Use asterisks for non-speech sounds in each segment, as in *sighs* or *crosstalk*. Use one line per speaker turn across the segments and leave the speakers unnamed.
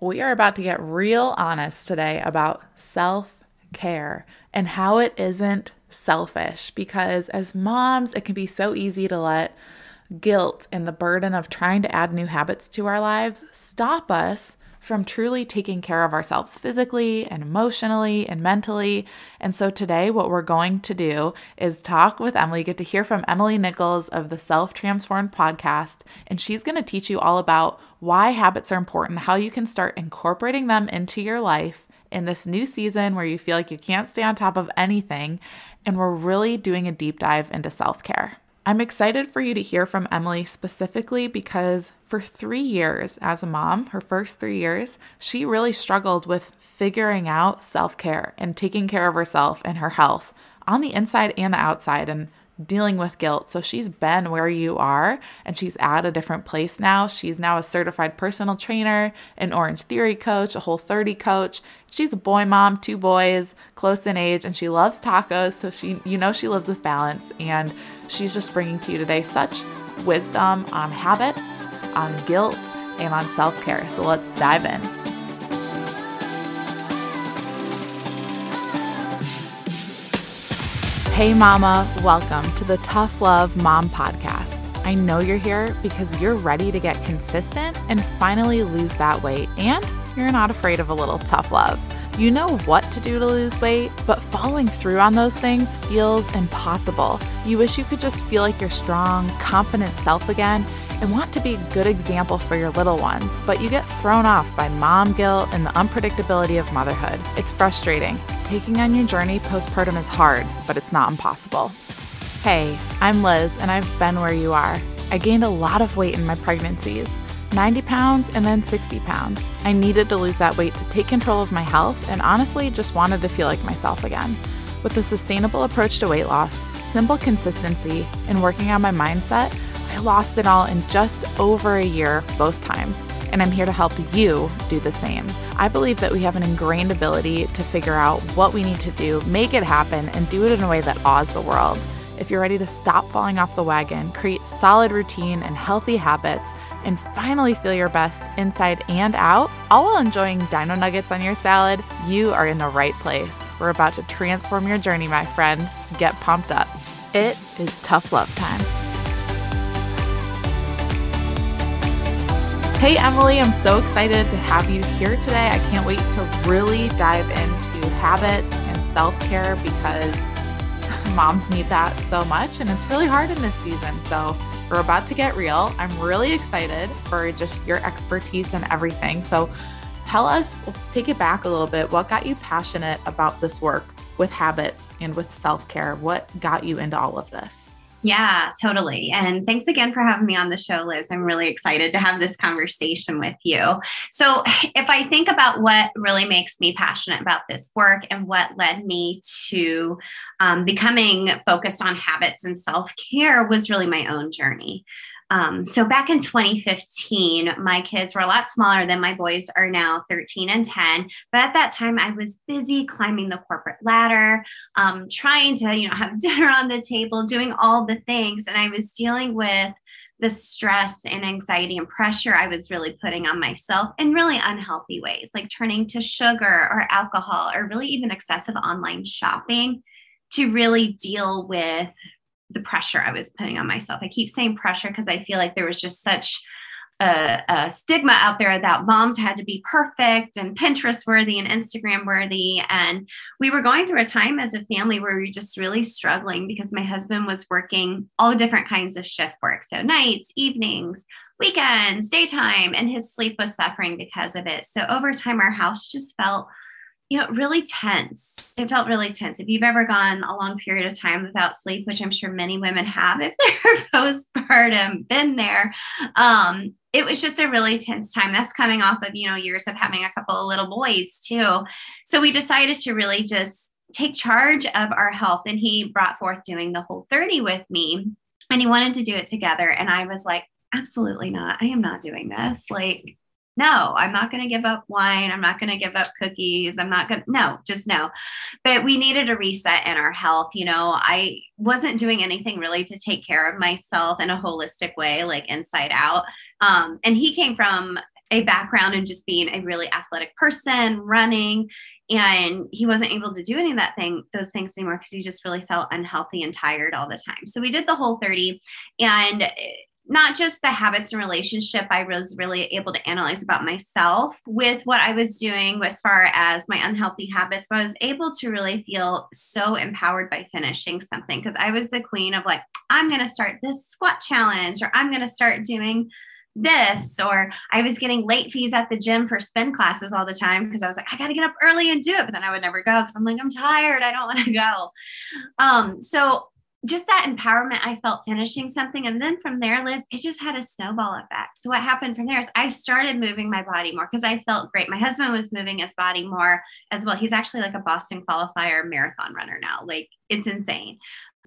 we are about to get real honest today about self care and how it isn't selfish because as moms, it can be so easy to let guilt and the burden of trying to add new habits to our lives stop us from truly taking care of ourselves physically and emotionally and mentally. And so today, what we're going to do is talk with Emily, get to hear from Emily Nichols of the Self Transformed podcast. And she's going to teach you all about why habits are important, how you can start incorporating them into your life in this new season where you feel like you can't stay on top of anything. And we're really doing a deep dive into self care. I'm excited for you to hear from Emily specifically because for three years as a mom, her first three years, she really struggled with figuring out self care and taking care of herself and her health on the inside and the outside. And dealing with guilt. So she's been where you are and she's at a different place now. She's now a certified personal trainer, an Orangetheory coach, a Whole30 coach. She's a boy mom, two boys, close in age, and she loves tacos. So she, you know, she lives with balance. And she's just bringing to you today such wisdom on habits, on guilt, and on self care. So let's dive in. Hey, Mama, welcome to the Tough Love Mom Podcast. I know you're here because you're ready to get consistent and finally lose that weight, and you're not afraid of a little tough love. You know what to do to lose weight, but following through on those things feels impossible. You wish you could just feel like your strong, confident self again and want to be a good example for your little ones, but you get thrown off by mom guilt and the unpredictability of motherhood. It's frustrating taking on your journey postpartum is hard, but it's not impossible. Hey, I'm Liz, and I've been where you are. I gained a lot of weight in my pregnancies 90 pounds and then 60 pounds. I needed to lose that weight to take control of my health and honestly just wanted to feel like myself again. With a sustainable approach to weight loss, simple consistency, and working on my mindset, I lost it all in just over a year both times and I'm here to help you do the same. I believe that we have an ingrained ability to figure out what we need to do, make it happen, and do it in a way that awes the world. If you're ready to stop falling off the wagon, create solid routine and healthy habits, and finally feel your best inside and out, all while enjoying dino nuggets on your salad, you are in the right place. We're about to transform your journey, my friend. Get pumped up. It is tough love time. Hey, Emily, I'm so excited to have you here today. I can't wait to really dive into habits and self care because *laughs* moms need that so much and it's really hard in this season. So, we're about to get real. I'm really excited for just your expertise and everything. So, tell us, let's take it back a little bit. What got you passionate about this work with habits and with self care? What got you into all of this?
Yeah, totally. And thanks again for having me on the show, Liz. I'm really excited to have this conversation with you. So, *sighs* if I think about what really makes me passionate about this work and what led me to um, becoming focused on habits and self care, was really my own journey. Um, so back in 2015, my kids were a lot smaller than my boys are now 13 and 10. But at that time, I was busy climbing the corporate ladder, um, trying to, you know, have *laughs* dinner on the table, doing all the things. And I was dealing with the stress and anxiety and pressure I was really putting on myself in really unhealthy ways, like turning to sugar or alcohol or really even excessive online shopping to really deal with the pressure I was putting on myself. I keep saying pressure because I feel like there was just such a, a, stigma out there that moms had to be perfect and Pinterest worthy and Instagram worthy. And we were going through a time as a family where we were just really struggling because my husband was working all different kinds of shift work. So nights, evenings, weekends, daytime, and his sleep was suffering because of it. So over time, our house just felt you know, really tense. It felt really tense. If you've ever gone a long period of time without sleep, which I'm sure many women have if they're *laughs* postpartum, been there, um, it was just a really tense time. That's coming off of, you know, years of having a couple of little boys too. So we decided to really just take charge of our health. And he brought forth doing the Whole30 with me. And he wanted to do it together. And I was like, absolutely not. I am not doing this. Like, no, I'm not going to give up wine. I'm not going to give up cookies. I'm not going to, no, just no. But we needed a reset in our health. You know, I wasn't doing anything really to take care of myself in a holistic way, like inside out. Um, and he came from a background in just being a really athletic person, running, and he wasn't able to do any of that thing, those things anymore because he just really felt unhealthy and tired all the time. So we did the Whole30 and not just the habits and relationship i was really able to analyze about myself with what i was doing as far as my unhealthy habits but i was able to really feel so empowered by finishing something because i was the queen of like i'm going to start this squat challenge or i'm going to start doing this or i was getting late fees at the gym for spin classes all the time because i was like i got to get up early and do it but then i would never go because i'm like i'm tired i don't want to *laughs* go. Um, so just that empowerment I felt finishing something. And then from there, Liz, it just had a snowball effect. So what happened from there is I started moving my body more because I felt great. My husband was moving his body more as well. He's actually like a Boston qualifier marathon runner now. Like it's insane.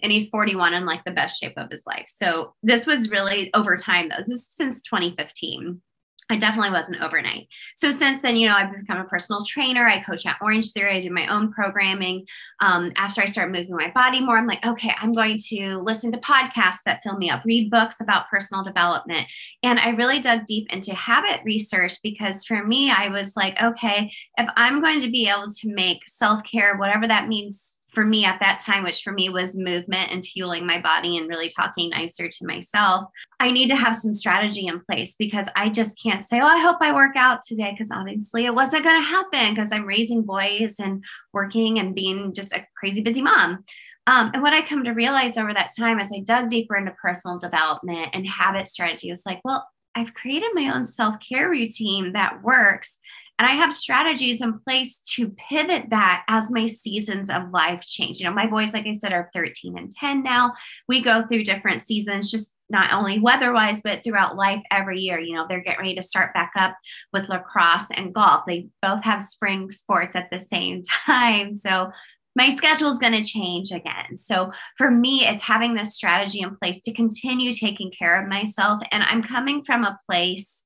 And he's 41 and like the best shape of his life. So this was really over time though. This is since 2015. I definitely wasn't overnight. So since then, you know, I've become a personal trainer. I coach at Orangetheory. I do my own programming. Um, after I start moving my body more, I'm like, okay, I'm going to listen to podcasts that fill me up, read books about personal development. And I really dug deep into habit research because for me, I was like, okay, if I'm going to be able to make self care, whatever that means for me at that time, which for me was movement and fueling my body and really talking nicer to myself, I need to have some strategy in place because I just can't say, Oh, I hope I work out today. Because obviously it wasn't going to happen because I'm raising boys and working and being just a crazy busy mom. Um, and what I come to realize over that time as I dug deeper into personal development and habit strategy was like, well, I've created my own self care routine that works. And I have strategies in place to pivot that as my seasons of life change. You know, my boys, like I said, are 13 and 10 now. We go through different seasons, just not only weather wise, but throughout life every year. You know, they're getting ready to start back up with lacrosse and golf. They both have spring sports at the same *laughs* time. So my schedule is going to change again. So for me, it's having this strategy in place to continue taking care of myself. And I'm coming from a place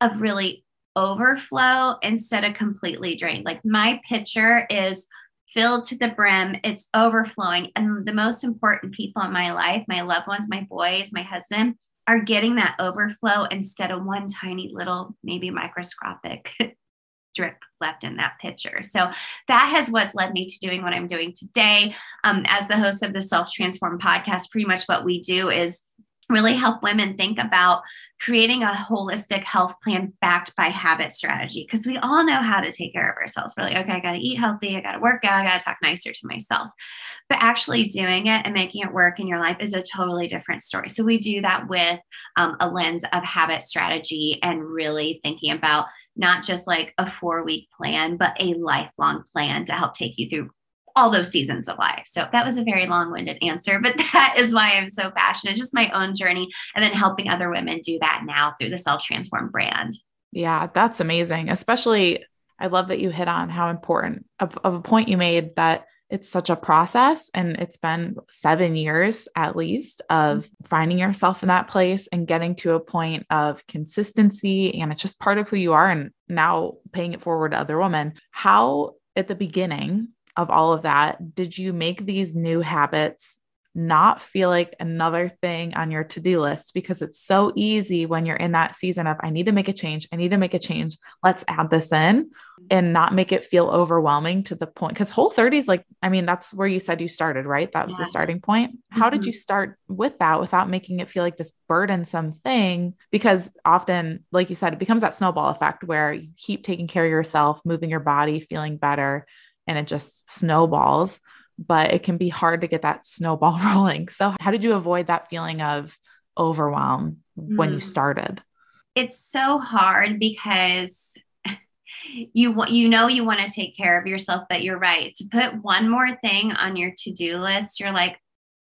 of really overflow instead of completely drained. Like my pitcher is filled to the brim, it's overflowing. And the most important people in my life, my loved ones, my boys, my husband, are getting that overflow instead of one tiny little, maybe microscopic *laughs* drip left in that pitcher. So that has what's led me to doing what I'm doing today. Um, as the host of the Self Transform podcast, pretty much what we do is really help women think about creating a holistic health plan backed by habit strategy because we all know how to take care of ourselves. We're like, okay, I got to eat healthy, I got to work out, I got to talk nicer to myself. But actually doing it and making it work in your life is a totally different story. So we do that with um, a lens of habit strategy and really thinking about not just like a four week plan, but a lifelong plan to help take you through all those seasons of life. So that was a very long winded answer, but *laughs* that is why I'm so passionate, just my own journey, and then helping other women do that now through the Self Transform brand.
Yeah, that's amazing. Especially, I love that you hit on how important of, of a point you made that it's such a process and it's been seven years at least of mm-hmm. finding yourself in that place and getting to a point of consistency and it's just part of who you are and now paying it forward to other women how at the beginning of all of that, did you make these new habits not feel like another thing on your to-do list because it's so easy when you're in that season of I need to make a change, I need to make a change. Let's add this in and not make it feel overwhelming to the point cuz Whole30 is like I mean that's where you said you started, right? That was yeah. the starting point. How mm-hmm. did you start with that without making it feel like this burdensome thing because often like you said it becomes that snowball effect where you keep taking care of yourself, moving your body, feeling better and it just snowballs but it can be hard to get that snowball *laughs* rolling. So how did you avoid that feeling of overwhelm when mm. you started?
It's so hard because *laughs* you want you know you want to take care of yourself but you're right. To put one more thing on your to-do list you're like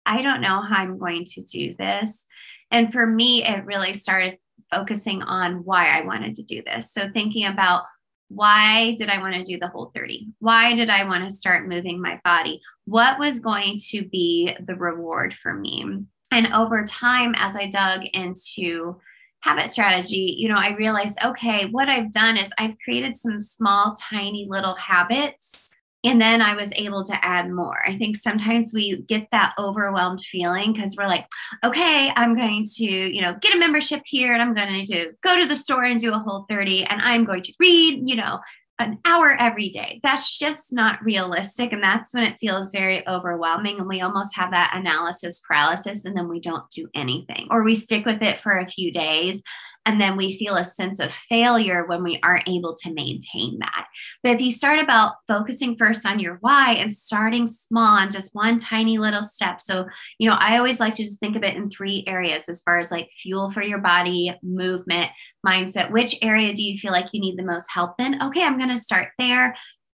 i don't know how i'm going to do this. And for me it really started focusing on why i wanted to do this. So thinking about why did I want to do the Whole30? Why did I want to start moving my body? What was going to be the reward for me? And over time, as I dug into habit strategy, you know, I realized, okay, what I've done is I've created some small, tiny little habits and then I was able to add more. I think sometimes we get that overwhelmed feeling because we're like, okay, I'm going to, you know, get a membership here and I'm going to go to the store and do a Whole30 and I'm going to read, you know, an hour every day. That's just not realistic. And that's when it feels very overwhelming. And we almost have that analysis paralysis and then we don't do anything or we stick with it for a few days and then we feel a sense of failure when we aren't able to maintain that. But if you start about focusing first on your why and starting small on just one tiny little step. So, you know, I always like to just think of it in three areas as far as like fuel for your body, movement, mindset. Which area do you feel like you need the most help in? Okay, I'm going to start there.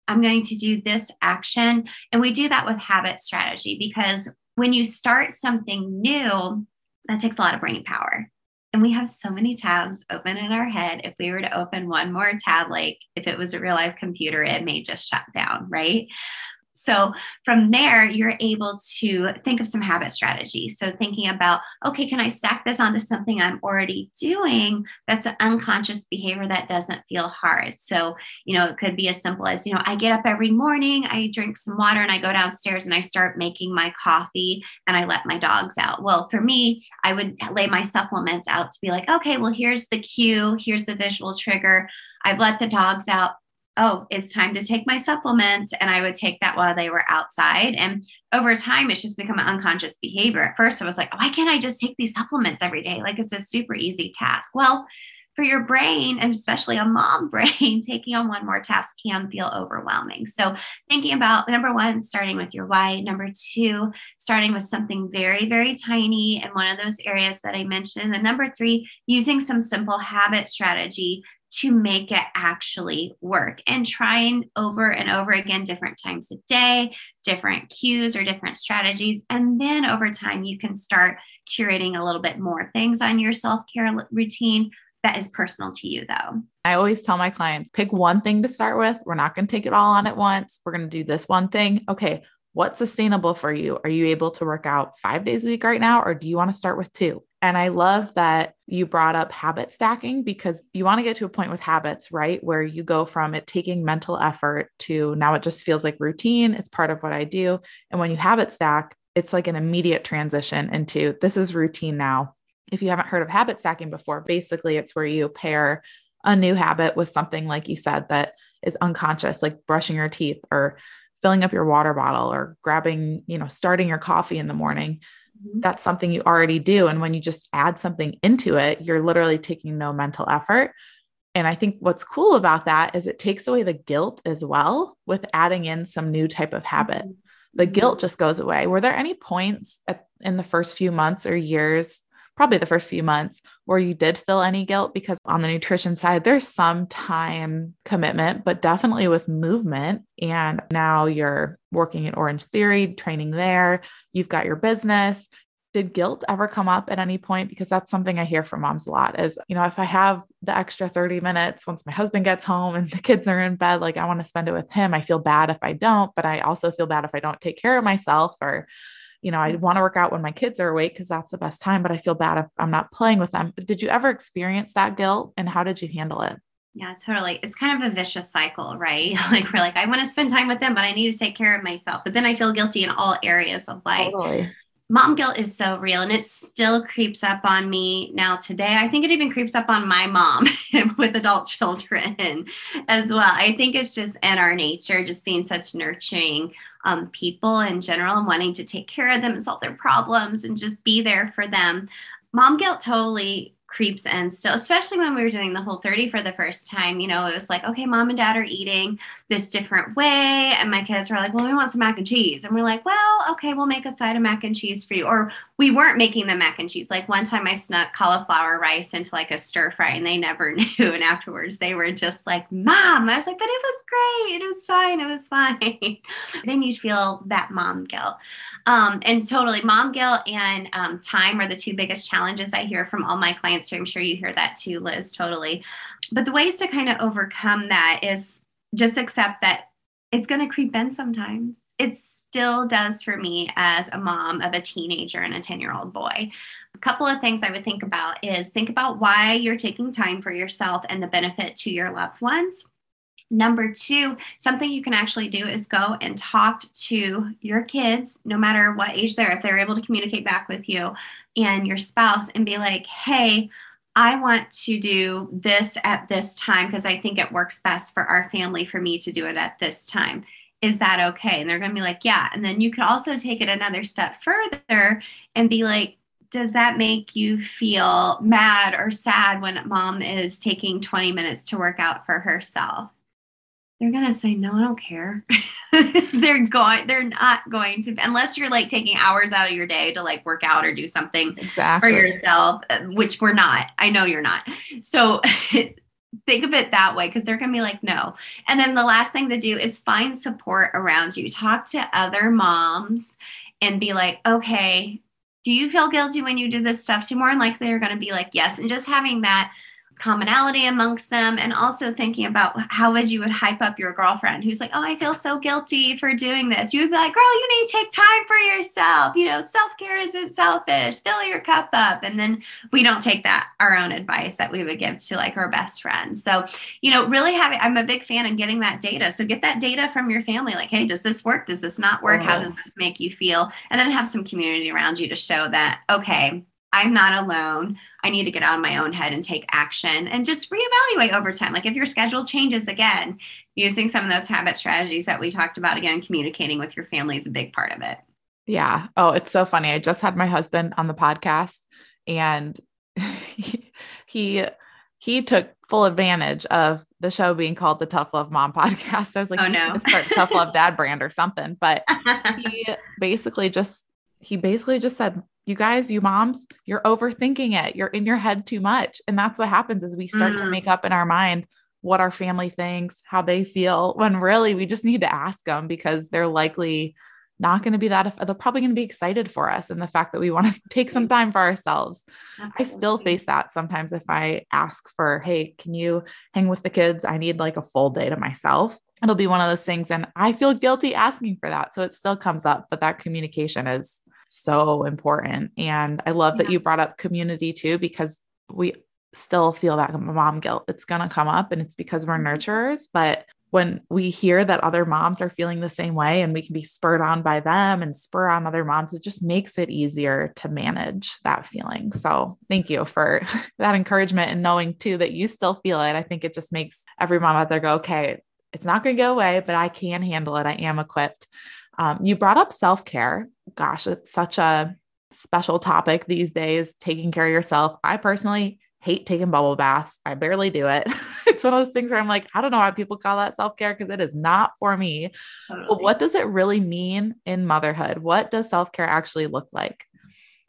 I'm going to do this action. And we do that with habit strategy because when you start something new, that takes a lot of brain power. And we have so many tabs open in our head. If we were to open one more tab, like if it was a real life computer, it may just shut down, right? So from there, you're able to think of some habit strategies. So thinking about, okay, can I stack this onto something I'm already doing that's an unconscious behavior that doesn't feel hard? So, you know, it could be as simple as, you know, I get up every morning, I drink some water and I go downstairs and I start making my coffee and I let my dogs out. Well, for me, I would lay my supplements out to be like, okay, well, here's the cue, here's the visual trigger. I've let the dogs out oh, it's time to take my supplements. And I would take that while they were outside. And over time, it's just become an unconscious behavior. At first, I was like, why can't I just take these supplements every day? Like it's a super easy task. Well, for your brain, and especially a mom *laughs* brain, taking on one more task can feel overwhelming. So, thinking about number one, starting with your why. Number two, starting with something very, very tiny in one of those areas that I mentioned. And number three, using some simple habit strategy to make it actually work and trying over and over again different times a day, different cues or different strategies. And then over time, you can start curating a little bit more things on your self care routine that is personal to you, though.
I always tell my clients pick one thing to start with. We're not going to take it all on at once. We're going to do this one thing. Okay. What's sustainable for you? Are you able to work out five days a week right now, or do you want to start with two? And I love that you brought up habit stacking because you want to get to a point with habits, right? Where you go from it taking mental effort to now it just feels like routine. It's part of what I do. And when you habit stack, it's like an immediate transition into this is routine now. If you haven't heard of habit stacking before, basically it's where you pair a new habit with something, like you said, that is unconscious, like brushing your teeth or filling up your water bottle or grabbing, you know, starting your coffee in the morning mm-hmm. that's something you already do. And when you just add something into it, you're literally taking no mental effort. And I think what's cool about that is it takes away the guilt as well with adding in some new type of habit. Mm-hmm. The guilt just goes away. Were there any points at, in the first few months or years probably the first few months where you did feel any guilt because on the nutrition side there's some time commitment but definitely with movement. And now you're working at Orangetheory training there. You've got your business. Did guilt ever come up at any point? Because that's something i hear from moms a lot is you know if i have the extra 30 minutes once my husband gets home and *laughs* the kids are in bed like i want to spend it with him. I feel bad if i don't but i also feel bad if i don't take care of myself or you know, I mm. want to work out when my kids are awake because that's the best time, but I feel bad if I'm not playing with them. Did you ever experience that guilt and how did you handle it?
Yeah, totally. It's kind of a vicious cycle, right? *laughs* like we're like, I want to spend time with them, but I need to take care of myself. But then I feel guilty in all areas of life. Totally mom guilt is so real and it still creeps up on me now today. I think it even creeps up on my mom *laughs* with adult children *laughs* as well. I think it's just in our nature, just being such nurturing um, people in general and wanting to take care of them and solve their problems and just be there for them. Mom guilt totally creeps in still, especially when we were doing the Whole30 for the first time. You know, it was like, okay, mom and dad are eating this different way. And my kids were like, well, we want some mac and cheese. And we're like, well, okay, we'll make a side of mac and cheese for you. Or we weren't making the mac and cheese. Like one time I snuck cauliflower rice into like a stir fry and they never *laughs* knew. And afterwards they were just like, mom. I was like, but it was great. It was fine. It was fine. *laughs* then you feel that mom guilt. Um, and totally mom guilt and um, time are the two biggest challenges I hear from all my clients. I'm sure you hear that too, Liz, totally. But the ways to kind of overcome that is just accept that it's going to creep in sometimes. It still does for me as a mom of a teenager and a 10 year old boy. A couple of things I would think about is think about why you're taking time for yourself and the benefit to your loved ones. Number two, something you can actually do is go and talk to your kids, no matter what age they're, if they're able to communicate back with you and your spouse, and be like, hey, I want to do this at this time because I think it works best for our family for me to do it at this time. Is that okay? And they're going to be like, yeah. And then you could also take it another step further and be like, does that make you feel mad or sad when mom is taking 20 minutes to work out for herself? They're gonna say no i don't care. *laughs* They're going they're not going to unless you're like taking hours out of your day to like work out or do something exactly. for yourself uh, which we're not. I know you're not. So *laughs* think of it that way because they're gonna be like no. And then the last thing to do is find support around you. Talk to other moms and be like okay do you feel guilty when you do this stuff too more? Than likely they're going to be like yes. And just having that commonality amongst them and also thinking about how would you would hype up your girlfriend who's like oh i feel so guilty for doing this. You would be like girl you need to take time for yourself. You know self-care isn't selfish. Fill your cup up. And then we don't take that our own advice that we would give to like our best friends so you know really having i'm a big fan of getting that data. So get that data from your family like hey does this work? Does this not work? How mm-hmm. does this make you feel? And then have some community around you to show that okay I'm not alone. I need to get out of my own head and take action and just reevaluate over time. Like if your schedule changes again, using some of those habit strategies that we talked about again, communicating with your family is a big part of it.
Yeah. Oh, it's so funny. I just had my husband on the podcast and he, *laughs* he he took full advantage of the show being called the Tough Love Mom *laughs* podcast. I was like, oh no, start Tough Love *laughs* Dad brand or something. But he basically just he basically just said, you guys, you moms, you're overthinking it. You're in your head too much. And that's what happens is we start mm. to make up in our mind what our family thinks, how they feel, when really we just need to ask them because they're likely not going to be that they're probably going to be excited for us and the fact that we want to *laughs* take some time for ourselves. Absolutely. I still face that sometimes if I ask for, "Hey, can you hang with the kids? I need like a full day to myself." It'll be one of those things and I feel guilty asking for that. So it still comes up, but that communication is so important. And I love yeah. that you brought up community too, because we still feel that mom guilt. It's going to come up and it's because we're mm-hmm. nurturers. But when we hear that other moms are feeling the same way and we can be spurred on by them and spur on other moms, it just makes it easier to manage that feeling. So thank you for *laughs* that encouragement and knowing too that you still feel it. I think it just makes every mom out there go, okay, it's not going to go away, but I can handle it. I am equipped. Um, you brought up self care. Gosh, it's such a special topic these days, taking care of yourself. I personally hate taking bubble baths. I barely do it. *laughs* it's one of those things where I'm like, I don't know why people call that self care because it is not for me. Totally. But what does it really mean in motherhood? What does self care actually look like?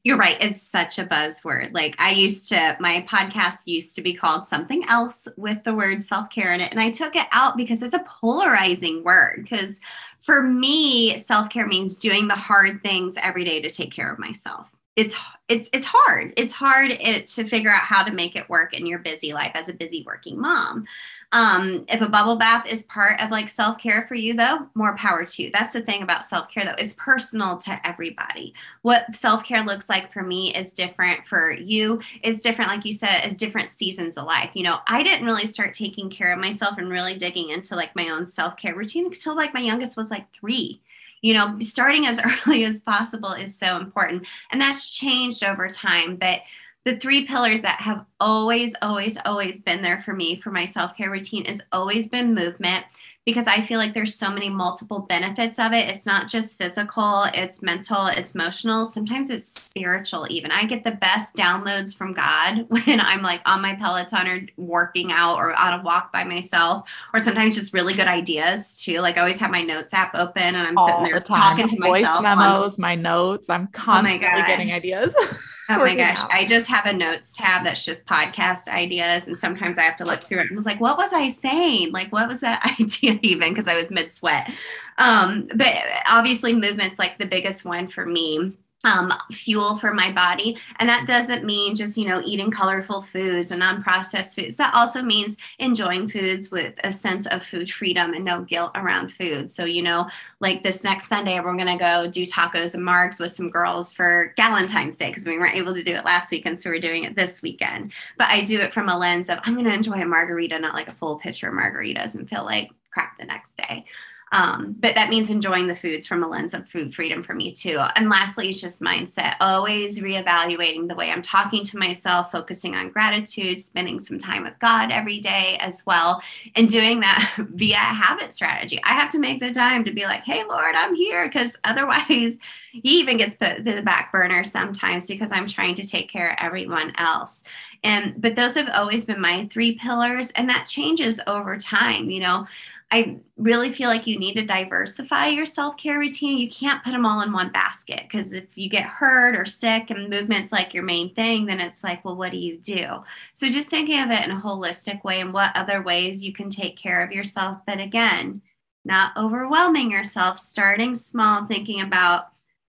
You're right. It's such a buzzword. Like I used to, my podcast used to be called something else with the word self care in it. And I took it out because it's a polarizing word. Because for me, self care means doing the hard things every day to take care of myself it's it's it's hard. It's hard it, to figure out how to make it work in your busy life as a busy working mom. Um, if a bubble bath is part of like self care for you, though, more power to you. That's the thing about self care, though; it's personal to everybody. What self care looks like for me is different for you. Is different, like you said, as different seasons of life. You know, I didn't really start taking care of myself and really digging into like my own self care routine until like my youngest was like three you know starting as *laughs* early as possible is so important. And that's changed over time but the three pillars that have always always always been there for me for my self-care routine has always been movement because I feel like there's so many multiple benefits of it. It's not just physical, it's mental, it's emotional, sometimes it's spiritual even. I get the best downloads from God *laughs* when I'm like on my Peloton or working out or on a walk by myself, or sometimes just really good ideas too. Like I always have my notes app open and I'm All sitting there the talking to
Voice
myself.
Voice memos, on, my notes. I'm oh constantly oh getting ideas. *laughs*
Oh my gosh. Out. I just have a notes tab that's just podcast ideas. And sometimes I have to look through it and was like, what was I saying? Like, what was that *laughs* idea even? Because I was mid sweat. Um, but obviously, movement's like the biggest one for me um, fuel for my body. And that doesn't mean just, you know, eating colorful foods and non-processed foods. That also means enjoying foods with a sense of food freedom and no guilt around food. So, you know, like this next Sunday, we're going to go do tacos and margs with some girls for Valentine's Day because we weren't able to do it last weekend. So we're doing it this weekend. But I do it from a lens of I'm going to enjoy a margarita, not like a full pitcher of margaritas and feel like crap the next day. Um, but that means enjoying the foods from a lens of food freedom for me too. And lastly, it's just mindset, always reevaluating the way I'm talking to myself, focusing on gratitude, spending some time with God every day as well, and doing that *laughs* via habit strategy. I have to make the time to be like, hey, Lord, I'm here, because *laughs* otherwise, he even gets put to the back burner sometimes because I'm trying to take care of everyone else. And but those have always been my three pillars, and that changes over time. You know, I really feel like you need to diversify your self care routine. You can't put them all in one basket because if you get hurt or sick and movement's like your main thing, then it's like, well, what do you do? So just thinking of it in a holistic way and what other ways you can take care of yourself. But again, not overwhelming yourself, starting small, thinking about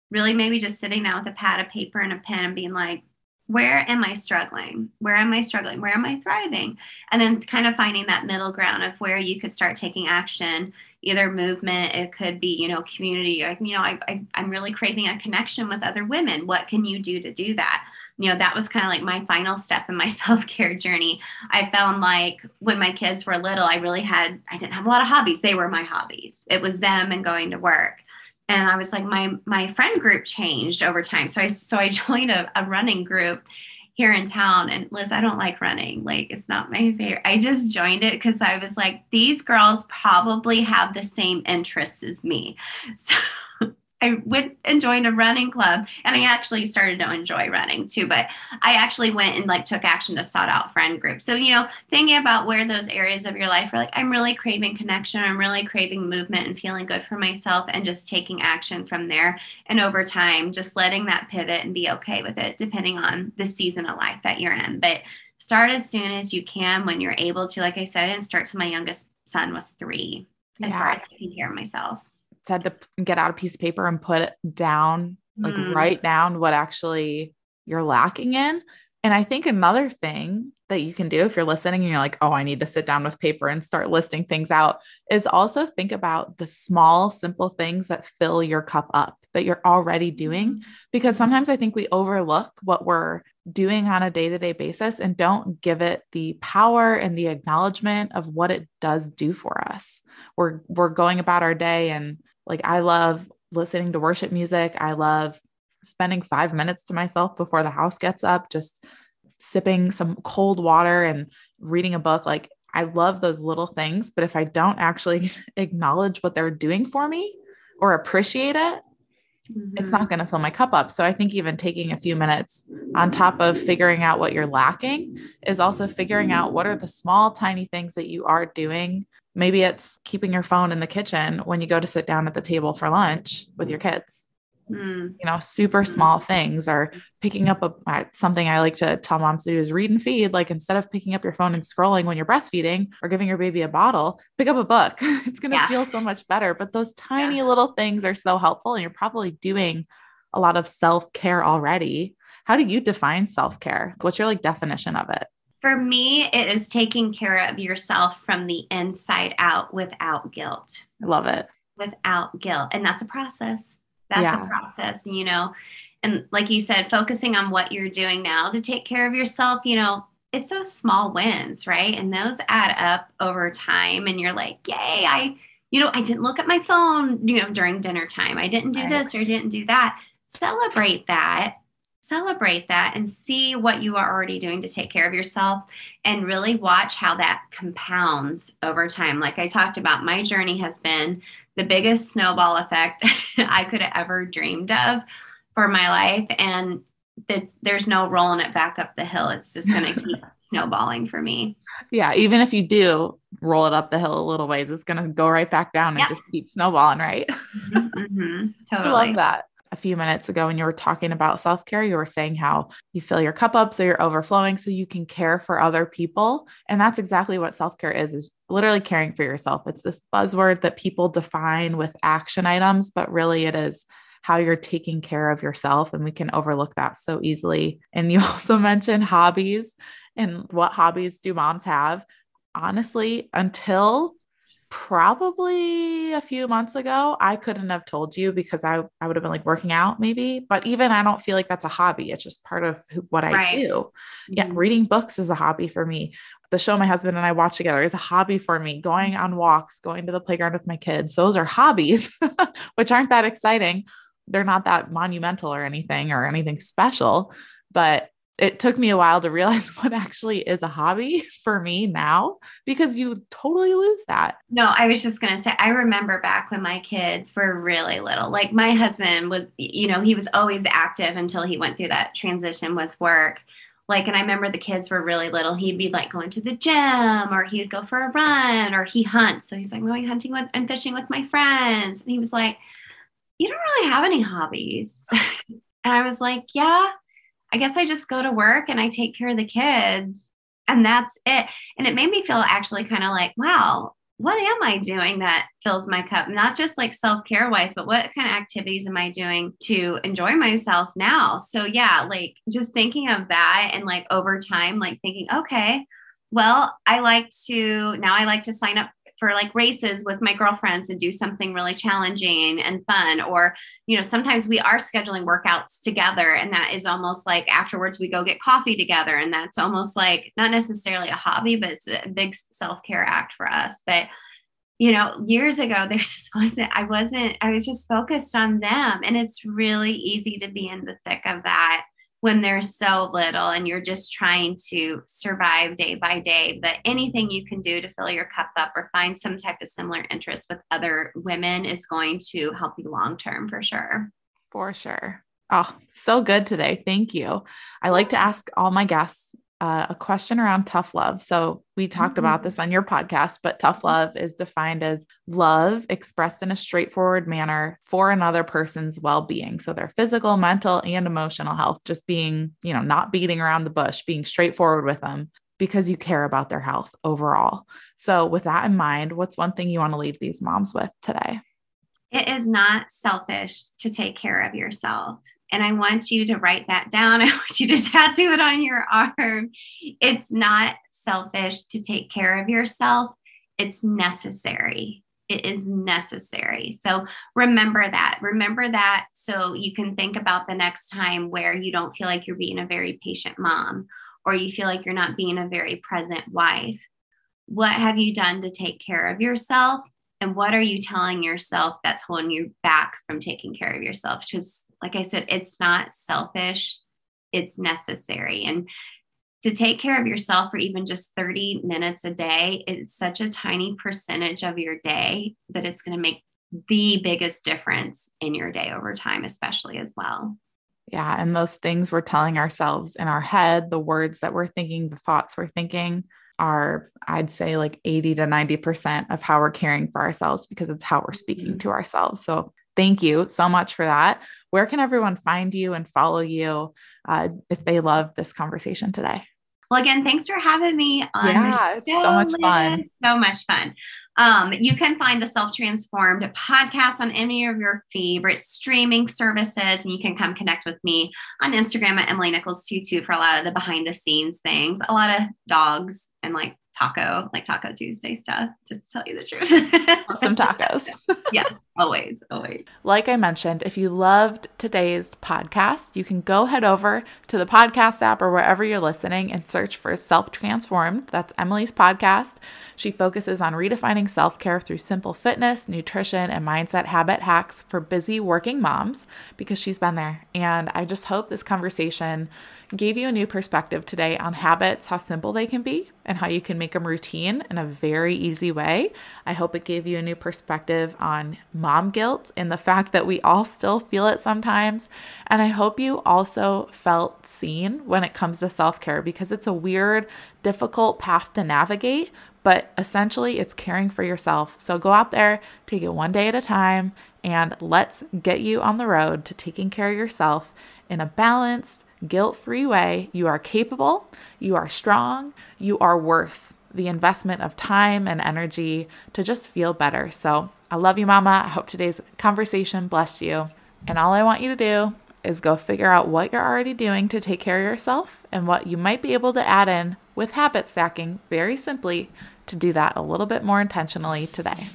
really maybe just sitting down with a pad of paper and a pen and being like, where am I struggling? Where am I struggling? Where am I thriving? And then kind of finding that middle ground of where you could start taking action, either movement, it could be, you know, community. Like, you know, I, I, I'm really craving a connection with other women. What can you do to do that? You know, that was kind of like my final step in my *laughs* self care journey. I found like when my kids were little, I really had, I didn't have a lot of hobbies. They were my hobbies. It was them and going to work and I was like, my my friend group changed over time. So I so I *laughs* joined a, a running group here in town. And Liz, I don't like running. Like it's not my favorite. I just joined it because I was like, these girls probably have the same interests as me. *laughs* So I went and joined a running club and I actually started to enjoy running too. But I actually went and like took action to sought out friend groups. So, you know, thinking about where those areas of your life are like, I'm really craving connection, I'm really craving movement and feeling good for myself and just taking action from there. And over time, just letting that pivot and be okay with it, depending on the season of life that you're in. But start as soon as you can when you're able to. Like I said, and start to my youngest son was three as yeah. far as taking care of myself
had to get out a piece of paper and put it down, like mm. write down what actually you're lacking in. And I think another thing that you can do if you're listening and you're like, oh, I need to sit down with paper and start listing things out is also think about the small, simple things that fill your cup up that you're already doing. Mm-hmm. Because sometimes I think we overlook what we're doing on a day to day basis and don't give it the power and the acknowledgement of what it does do for us. We're, we're going about our day and like I love listening to worship music. I love spending five minutes to myself before the house gets up, just sipping some cold water and reading a book. Like I love those little things. But if I don't actually *laughs* acknowledge what they're doing for me or appreciate it, mm-hmm. it's not going to fill my cup up. So I think even taking a few minutes on top of figuring out what you're lacking is also figuring out what are the small, tiny things that you are doing Maybe it's keeping your phone in the kitchen when you go to sit down at the table for lunch with your kids. Mm. You know, super hmm. small things or picking up a something I like to tell moms to do is read and feed. Like instead of picking up your phone and scrolling when you're breastfeeding or giving your baby a bottle, pick up a book. *laughs* it's going to yeah. feel so much better. But those tiny yeah. little things are so helpful. And you're probably doing a lot of self care already. How do you define self care? What's your like definition of it?
For me, it is taking care of yourself from the inside out without guilt.
I love it.
Without guilt. And that's a process. That's yeah. a process, you know. And like you said, focusing on what you're doing now to take care of yourself, you know, it's those small wins, right? And those add up over time. And you're like, yay, I, you know, I didn't look at my phone, you know, during dinner time. I didn't do right. this or didn't do that. Celebrate that celebrate that and see what you are already doing to take care of yourself and really watch how that compounds over time. Like I talked about, my journey has been the biggest snowball effect *laughs* I could have ever dreamed of for my life. And there's no rolling it back up the hill. It's just going *laughs* to keep snowballing for me.
Yeah. Even if you do roll it up the hill a little ways, it's going to go right back down and yep. just keep snowballing, right? Mm-hmm, mm-hmm, totally. *laughs* I love that a few minutes ago when you were talking about self care, you were saying how you fill your cup up so you're overflowing so you can care for other people. And that's exactly what self care is, is literally caring for yourself. It's this buzzword that people define with action items, but really it is how you're taking care of yourself. And we can overlook that so easily. And you *laughs* also mentioned hobbies and what hobbies do moms have? Honestly, until probably a few months ago, I couldn't have told you because I, I would have been like working out maybe. But even I don't feel like that's a hobby. It's just part of what I right. do. Mm-hmm. Yeah. Reading books is a hobby for me. The show my husband and I watch together is a hobby for me. Going on walks, going to the playground with my kids, those are hobbies, *laughs* which aren't that exciting. They're not that monumental or anything or anything special, but it took me a while to realize *laughs* what actually is a hobby *laughs* for me now because you totally lose that.
No, I was just going to say, I remember back when my kids were really little. Like my husband was, you know, he was always active until he went through that transition with work. Like, and I remember the kids were really little. He'd be like going to the gym or he'd go for a run or he hunts. So he's like going hunting with and fishing with my friends. And he was like, You don't really have any hobbies. *laughs* and I was like, Yeah, I guess I just go to work and I take care of the kids and that's it. And it made me feel actually kind of like, wow, what am I doing that fills my cup? Not just like self care wise, but what kind of activities am I doing to enjoy myself now? So, yeah, like just thinking of that and like over time, like thinking, okay, well, I like to now I like to sign up for like races with my girlfriends and do something really challenging and fun or you know sometimes we are scheduling workouts together and that is almost like afterwards we go get coffee together and that's almost like not necessarily a hobby but it's a big self-care act for us. But you know years ago *laughs* there just wasn't i wasn't i was just focused on them and it's really easy to be in the thick of that when they're so little and you're just trying to survive day by day. But anything you can do to fill your cup up or find some type of similar interest with other women is going to help you long term for sure.
For sure. Oh, so good today. Thank you. I like to ask all my guests uh, a question around tough love. So we talked mm-hmm. about this on your podcast, but tough mm-hmm. love is defined as love expressed in a straightforward manner for another person's well-being. So their physical, mental, and emotional health, just being, you know, not beating around the bush, being straightforward with them because you care about their health overall. So with that in mind, what's one thing you want to leave these moms with today?
It is not selfish to take care of yourself and I want you to write that down. *laughs* I want you to tattoo it on your arm. It's not selfish to take care of yourself, it's necessary. It is necessary. So remember that. Remember that so you can think about the next time where you don't feel like you're being a very patient mom or you feel like you're not being a very present wife. What have you done to take care of yourself? And what are you telling yourself that's holding you back from taking care of yourself? Because like I said, it's not selfish, it's necessary. And to take care of yourself for even just 30 minutes a day is such a tiny percentage of your day that it's going to make the biggest difference in your day over time, especially as well.
Yeah. And those things we're telling ourselves in our head, the words that we're thinking, the thoughts we're thinking are, I'd say, like 80 to 90% of how we're caring for ourselves because it's how we're speaking mm-hmm. to ourselves. So thank you so much for that. Where can everyone find you and follow you uh, if they love this conversation today?
Well, again, thanks for having me on
yeah, the show. so much fun.
So much fun. Um, you can find the Self Transformed podcast on any of your favorite streaming services, and you can come connect with me on Instagram at Emily Nichols 22 for a lot of the behind the scenes things, a lot of dogs and like taco, like Taco Tuesday stuff, just to tell you the truth. *laughs*
Some tacos. *laughs*
yeah, always, always.
Like I mentioned, if you loved today's podcast, you can go head over to the podcast app or wherever you're listening and search for Self Transformed. That's Emily's podcast. She focuses on redefining self care through simple fitness, nutrition, and mindset habit hacks for busy working moms because she's been there. And I just hope this conversation gave you a new perspective today on habits, how simple they can be, and how you can make them routine in a very easy way. I hope it gave you a new perspective on mom guilt and the fact that we all still feel it sometimes. And I hope you also felt seen when it comes to self care because it's a weird, difficult path to navigate. But essentially, it's caring for yourself. So go out there, take it one day at a time, and let's get you on the road to taking care of yourself in a balanced, guilt free way. You are capable, you are strong, you are worth the investment of time and energy to just feel better. So I love you, Mama. I hope today's conversation blessed you. And all I want you to do is go figure out what you're already doing to take care of yourself and what you might be able to add in with habit stacking very simply to do that a little bit more intentionally today.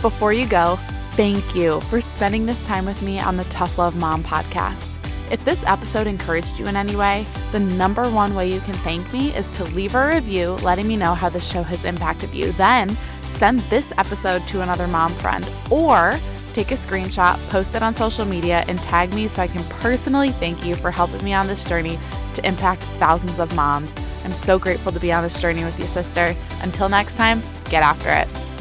Before you go, thank you for spending this time with me on the Tough Love Mom podcast. If this episode encouraged you in any way, the number one way you can thank me is to leave a review letting me know how the show has impacted you. Then send this episode to another mom friend or take a screenshot, post it on social media, and tag me so I can personally thank you for helping me on this journey to impact thousands of moms. I'm so grateful to be on this journey with you, sister. Until next time, get after it.